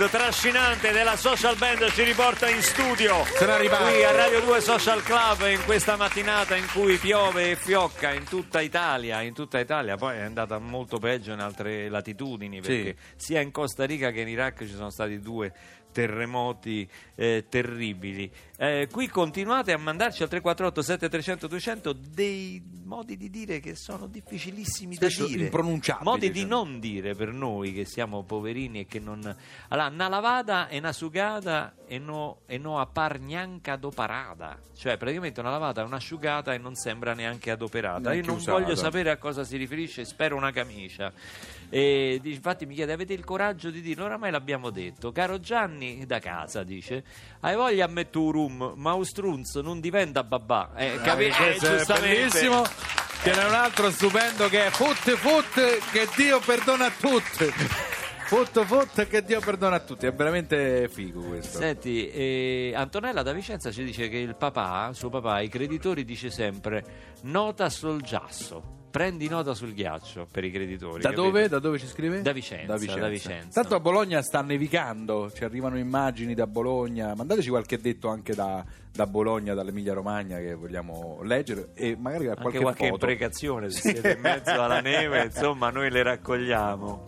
Sound trascinante della social band ci riporta in studio. Sono arrivato. qui a Radio 2 Social Club in questa mattinata in cui piove e fiocca in tutta Italia, in tutta Italia, poi è andata molto peggio in altre latitudini perché sia in Costa Rica che in Iraq ci sono stati due terremoti eh, terribili. Eh, qui continuate a mandarci al 348 7300 200 dei modi di dire che sono difficilissimi Spesso da dire. impronunciabili, Modi di diciamo. non dire per noi che siamo poverini e che non... Allora, una lavata e una sugata e no, e no a par neanche adoperata. Cioè, praticamente una lavata è un'asciugata e non sembra neanche adoperata. Io Neanche non usata. voglio sapere a cosa si riferisce, spero una camicia. E dice- infatti mi chiede, avete il coraggio di dirlo? Oramai l'abbiamo detto. Caro Gianni da casa, dice, hai voglia a mettere un rum, ma un strunzo non diventa babà. Eh, capi- Ah, eh, è giustamente. Ce n'è un altro stupendo che è Fut Fut che Dio perdona a tutti. Fut Fut che Dio perdona a tutti. È veramente figo questo. Senti, eh, Antonella da Vicenza ci dice che il papà, suo papà, ai creditori dice sempre nota sul giasso. Prendi nota sul ghiaccio per i creditori. Da capito? dove? Da dove ci scrive? Da Vicenza, da Vicenza. Tanto a Bologna sta nevicando, ci arrivano immagini da Bologna. Mandateci qualche detto anche da, da Bologna, dall'Emilia Romagna che vogliamo leggere e magari Anche qualche, qualche foto. imprecazione, se siete in mezzo alla neve, insomma, noi le raccogliamo.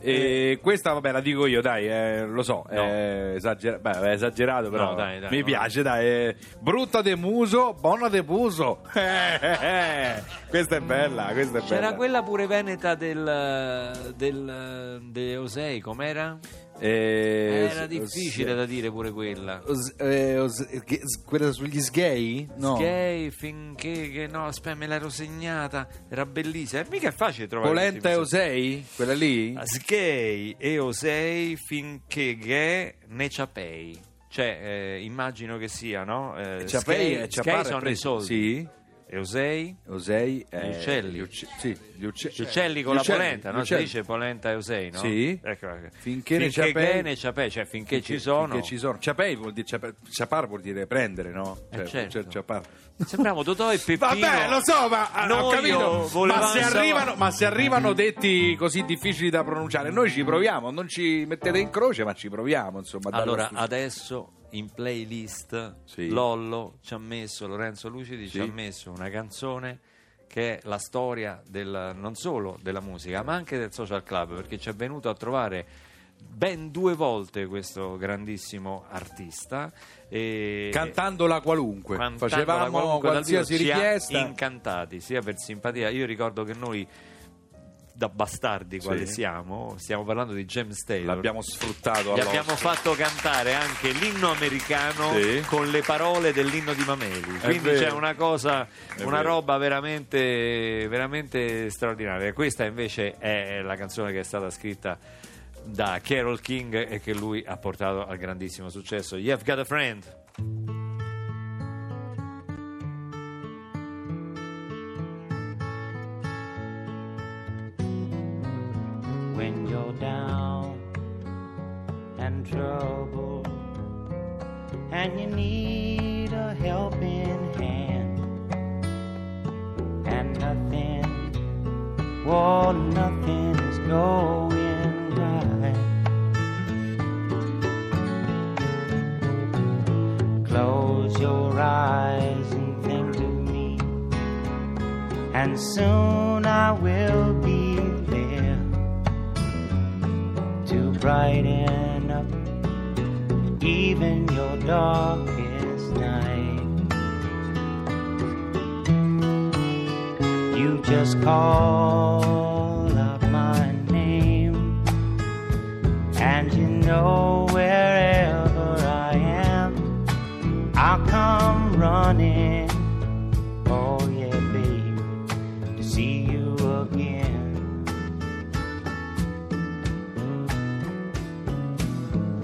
E questa, vabbè, la dico io, dai, eh, lo so, No. è, esagera- beh, è esagerato, però No, dai, dai, mi no. piace, dai. è brutta de muso, buona de eh. Questa è bella, questa è C'era bella. quella pure veneta del, del de Osei, com'era? Eh, Era difficile da dire pure quella. eh, che- quella sugli sgay? No. Gay finché che no, aspetta, me l'ero segnata, era bellissima. E mica è facile trovare. Polenta e Osei? Quella lì? Sgay e osei finché gay ne ciapei. Cioè, eh, immagino che sia, no? Eh, Ciapei sgay- è sgay sono i soldi. Sì. E osei? Osei è... Gli uccelli. Gli, ucce- sì, gli ucce- Gli uccelli con gli la uccelli, polenta, gli no? Si uccelli. dice polenta e osei, no? Sì. Ecco, ecco. Finché ne ciapei- gay ne ciapei, cioè finché, ci sono. Finché ci sono. Ciapei vuol dire ciapa- ciapar vuol dire prendere, no? Eh, certo. cioè, ciapar. Sembriamo Totò e Peppino. Vabbè, lo so, ma ah, Noi ho capito. volevamo Ma se, arrivano, ma se arrivano detti così difficili da pronunciare, noi ci proviamo. Non ci mettete in croce, ma ci proviamo. Insomma, Allora, stu- adesso in playlist Sì. Lollo ci ha messo, Lorenzo Lucidi ci Sì. ha messo una canzone che è la storia del, non solo della musica, ma anche del social club, perché ci è venuto a trovare ben due volte questo grandissimo artista. E, Cantandola qualunque. Cantandola Facevamo qualunque qualsiasi ci richiesta. incantati sia per simpatia. Io ricordo che noi, da bastardi quali Sì. siamo, stiamo parlando di James Taylor. L'abbiamo sfruttato Gli abbiamo fatto cantare anche l'inno americano Sì. con le parole dell'inno di Mameli. Quindi c'è una cosa, È una vero. roba veramente, veramente straordinaria. Questa invece è la canzone che è stata scritta da Carol King e che lui ha portato al grandissimo successo. You've got a friend. When you're down and troubled and you need a helping hand and nothing, well, nothing's going right. Close your eyes and think of me, and soon I will to brighten up even your darkest night. You just call out my name, and you know wherever I am, I'll come running.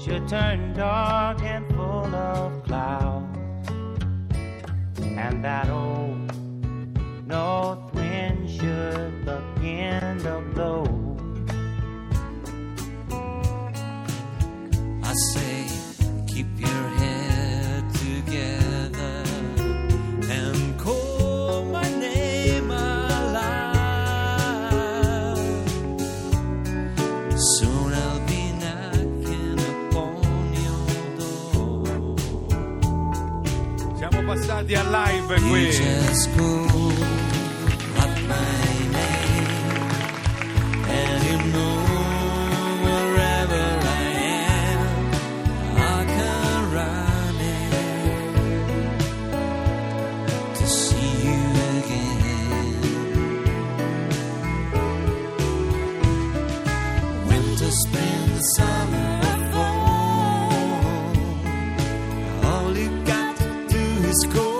should turn dark and full of clouds, and that old north wind should begin to blow. I say, keep your head passati a live qui. disco.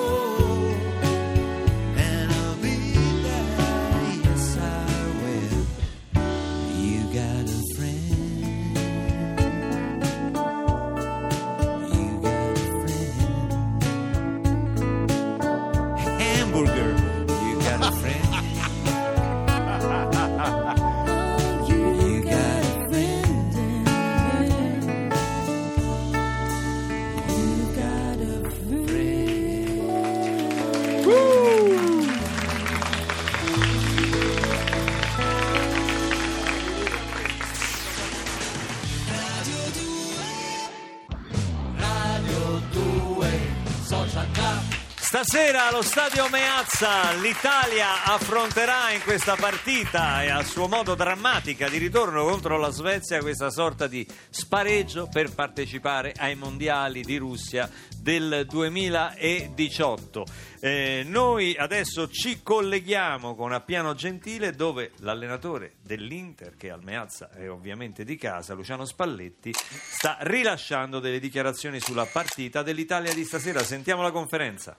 Stasera allo stadio Meazza l'Italia affronterà in questa partita e a suo modo drammatica di ritorno contro la Svezia questa sorta di spareggio per partecipare ai mondiali di Russia del 2018. Eh, noi adesso ci colleghiamo con Appiano Gentile dove l'allenatore dell'Inter, che al Meazza è ovviamente di casa, Luciano Spalletti, sta rilasciando delle dichiarazioni sulla partita dell'Italia di stasera. Sentiamo la conferenza.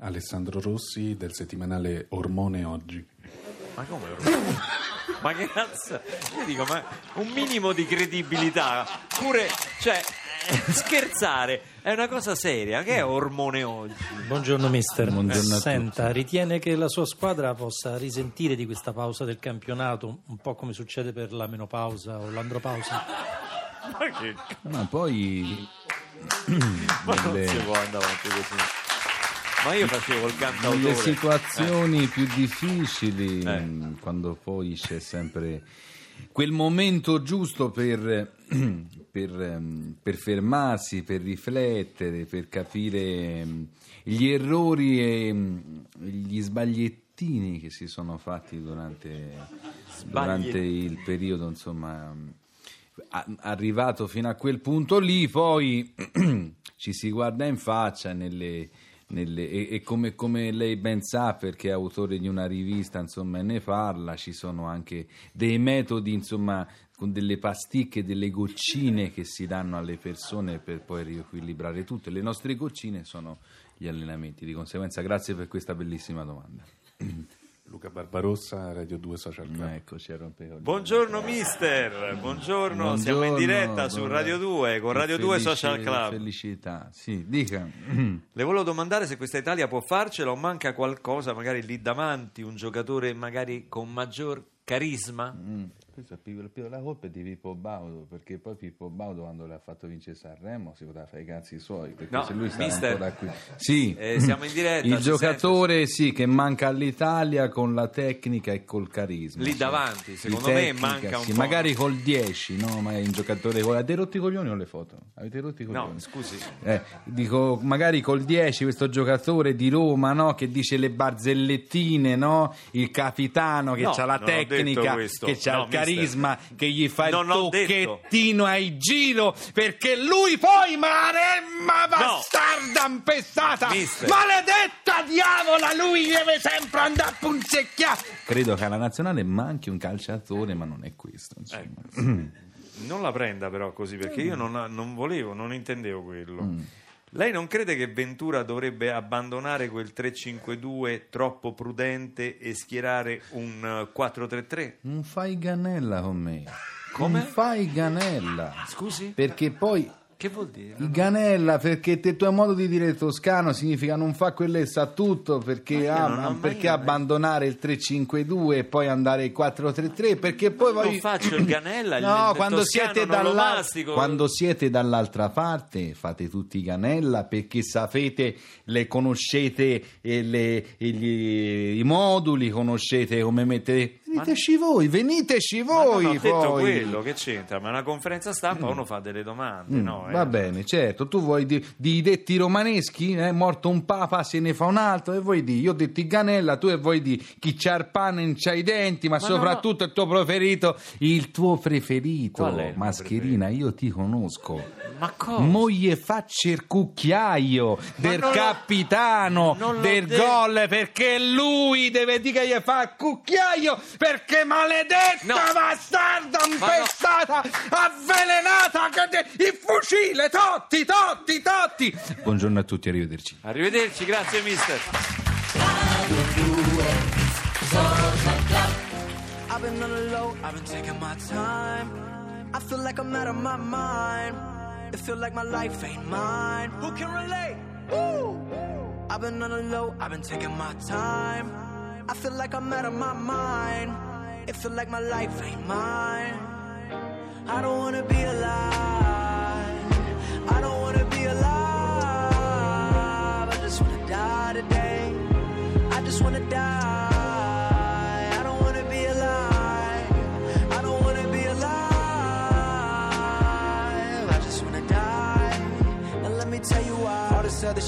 Alessandro Rossi del settimanale Ormone Oggi. Ma come? ormone? Ma che cazzo? Io dico, ma un minimo di credibilità, pure, cioè, scherzare è una cosa seria. Che è ormone oggi? Buongiorno mister. Buongiorno a Senta, ritiene che la sua squadra possa risentire di questa pausa del campionato, un po' come succede per la menopausa o l'andropausa? Ma che Ma poi ma non nelle, si può andare avanti così. Ma io facevo il cantautore. situazioni più difficili, Eh. quando poi c'è sempre quel momento giusto per, per, ehm, per fermarsi, per riflettere, per capire mh, gli errori e mh, gli sbagliettini che si sono fatti durante, durante il periodo, insomma, arrivato fino a quel punto lì, poi ci si guarda in faccia nelle, nelle- e, e come, come lei ben sa, perché è autore di una rivista, insomma, ne parla, ci sono anche dei metodi, insomma, con delle pasticche, delle goccine che si danno alle persone per poi riequilibrare tutto. Le nostre goccine sono gli allenamenti, di conseguenza grazie per questa bellissima domanda. Luca Barbarossa, Radio 2 Social Club. Eccoci a rompere. Buongiorno mister, buongiorno, siamo in Buongiorno, diretta su Radio 2 con Radio 2 felici- Social Club. Felicità, sì, dica. Le volevo domandare se questa Italia può farcela o manca qualcosa magari lì davanti, un giocatore magari con maggior carisma? Mm, questo è Pippo- la colpa è di Pippo Baudo perché poi Pippo Baudo quando l'ha fatto vincere Sanremo si poteva fare i cazzi suoi perché No, se lui stava mister, ancora qui sì eh, siamo in diretta, il giocatore sì che manca all'Italia con la tecnica e col carisma Lì sì. davanti, secondo me tecnica, manca un sì, po'. magari col 10 no magari un giocatore con avete rotto i coglioni o le foto avete rotto i coglioni No, scusi. eh, dico, magari col 10 questo giocatore di Roma no, che dice le barzellettine, no? il capitano che No, ha la tecnica, che ha No, il carisma carisma che gli fa Non il tocchettino ai giro perché lui poi maremma bastarda impestata Mister. maledetta diavola lui deve sempre andare a punzecchiare credo che alla nazionale manchi un calciatore ma non è questo insomma. Ecco. Non la prenda però così perché io non, non volevo, non intendevo quello. Mm. Lei non crede che Ventura dovrebbe abbandonare quel 3-5-2 troppo prudente e schierare un eh, 4-3-3? non fai ganella con me Come? non fai ganella Scusi? perché poi Che vuol dire? Il Ganella, perché il tuo modo di dire toscano significa non fa quello e sa tutto, perché, ah, non perché abbandonare il 3-5-2 e poi andare il 4-3-3, perché poi Non voi... faccio il Ganella, No, il quando siete, non dalla- quando siete dall'altra parte fate tutti Ganella perché sapete, le conoscete e le- gli- i moduli, conoscete come mettere... Veniteci voi, veniteci Ma voi non ho detto poi. quello, che c'entra? Ma è una conferenza stampa uno fa delle domande, Mm, no? eh? Va bene, certo. Tu vuoi di, di detti romaneschi? È morto un papa, se ne fa un altro. E vuoi di? Io ho detto Ganella, tu e vuoi di chi c'ha il pane non c'ha i denti, ma, Ma soprattutto il tuo preferito. Il tuo preferito, il mascherina, io ti conosco. Ma cosa? Moglie faccia il cucchiaio del non l'ho- capitano del gol perché lui deve dire che gli fa il cucchiaio perché maledetta No. bastarda no. impestata avvelenata che de- il fucile Totti Totti Totti buongiorno a tutti arrivederci Arrivederci, grazie mister. I've been on the low, I've been taking my time. I feel like I'm out of my mind. It feel like my life ain't mine. Who can relate? Woo! I've been on the low, I've been taking my time. I feel like I'm out of my mind. It feel like my life ain't mine. I don't wanna be alive. I don't wanna be alive. I just wanna die today. I just wanna die.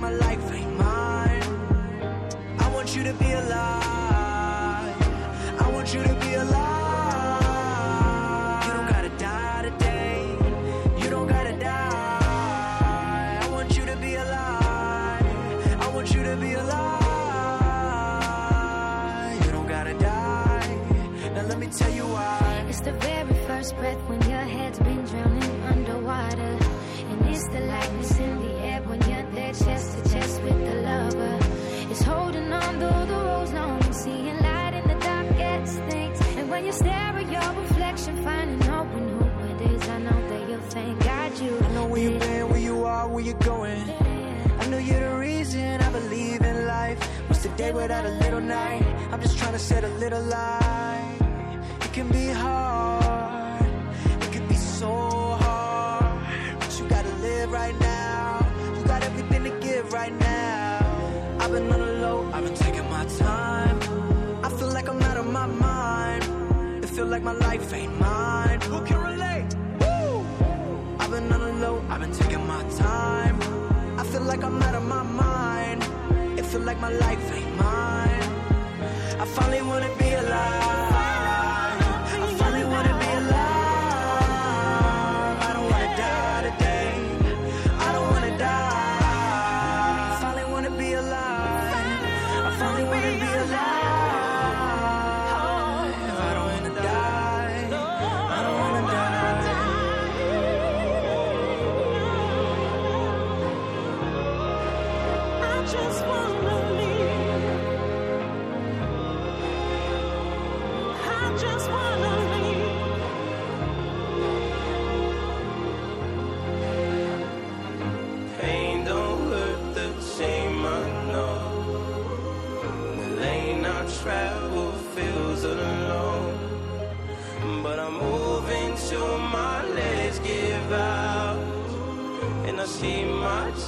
Like my life ain't mine. I want you to be alive. Without a little night? I'm just trying to set a little light. It can be hard, it can be so hard. But you gotta live right now. You got everything to give right now. I've been on the low, I've been taking my time. I feel like I'm out of my mind. It feel like my life ain't mine. Who can relate? Woo! I've been on the low, I've been taking my time. I feel like I'm out of my mind. It feel like my life ain't finally wanna be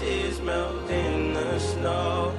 my tears melt in the snow.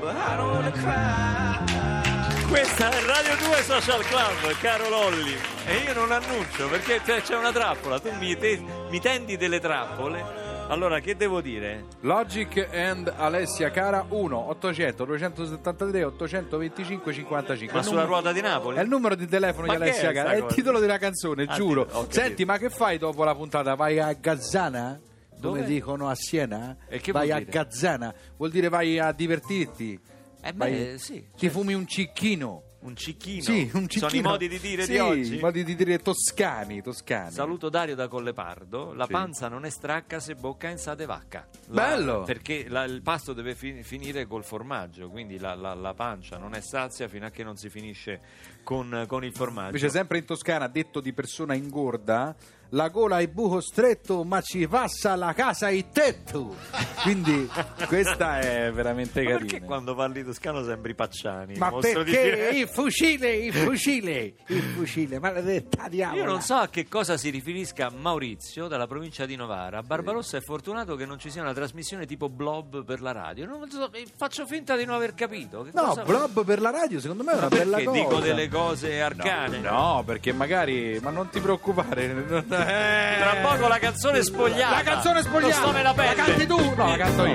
But I don't wanna cry. Questa è Radio 2 Social Club, caro Lolli. E io non annuncio perché c'è, una trappola. Tu mi, te- mi tendi delle trappole. Allora, che devo dire? Logic and Alessia Cara 1 800 273 825 55 Ma sulla numero- ruota di Napoli? È il numero di telefono Ma di Alessia è Cara, è il titolo della canzone, Ah, giuro. Senti, ma che fai dopo la puntata? Vai a Gazzana? Come Dove? dicono a Siena? E che vai a? Gazzana, vuol dire vai a divertirti. Eh beh, sì. Ti fumi un cicchino. Un cicchino. Sì, un cicchino. Sono i modi di dire Sì, di oggi? modi di dire toscani, toscani. Saluto Dario da Collepardo. La Sì. panza non è stracca se bocca in sa de vacca. La- Bello! Perché la- il pasto deve fi- finire col formaggio, quindi la, la- la pancia non è sazia fino a che non si finisce con, con il formaggio. Invece sempre in Toscana, detto di persona ingorda, la gola è buco stretto, ma ci passa la casa il tetto. Quindi questa è veramente Ma carina. perché quando parli toscano sembri Pacciani? Ma perché Firenze? il fucile, il fucile, il fucile, maledetta diavola. Io non so a che cosa si riferisca Maurizio dalla provincia di Novara. Barbarossa è fortunato che non ci sia una trasmissione tipo blob per la radio. Non so, faccio finta di non aver capito. Che No, cosa- blob per la radio secondo me è una bella perché cosa. dico delle cose arcane? No, perché magari... Ma non ti preoccupare. non- eh. Tra poco la canzone spogliata. La canzone spogliata. Non sto nella La pelle. canti tu? No, la canto io.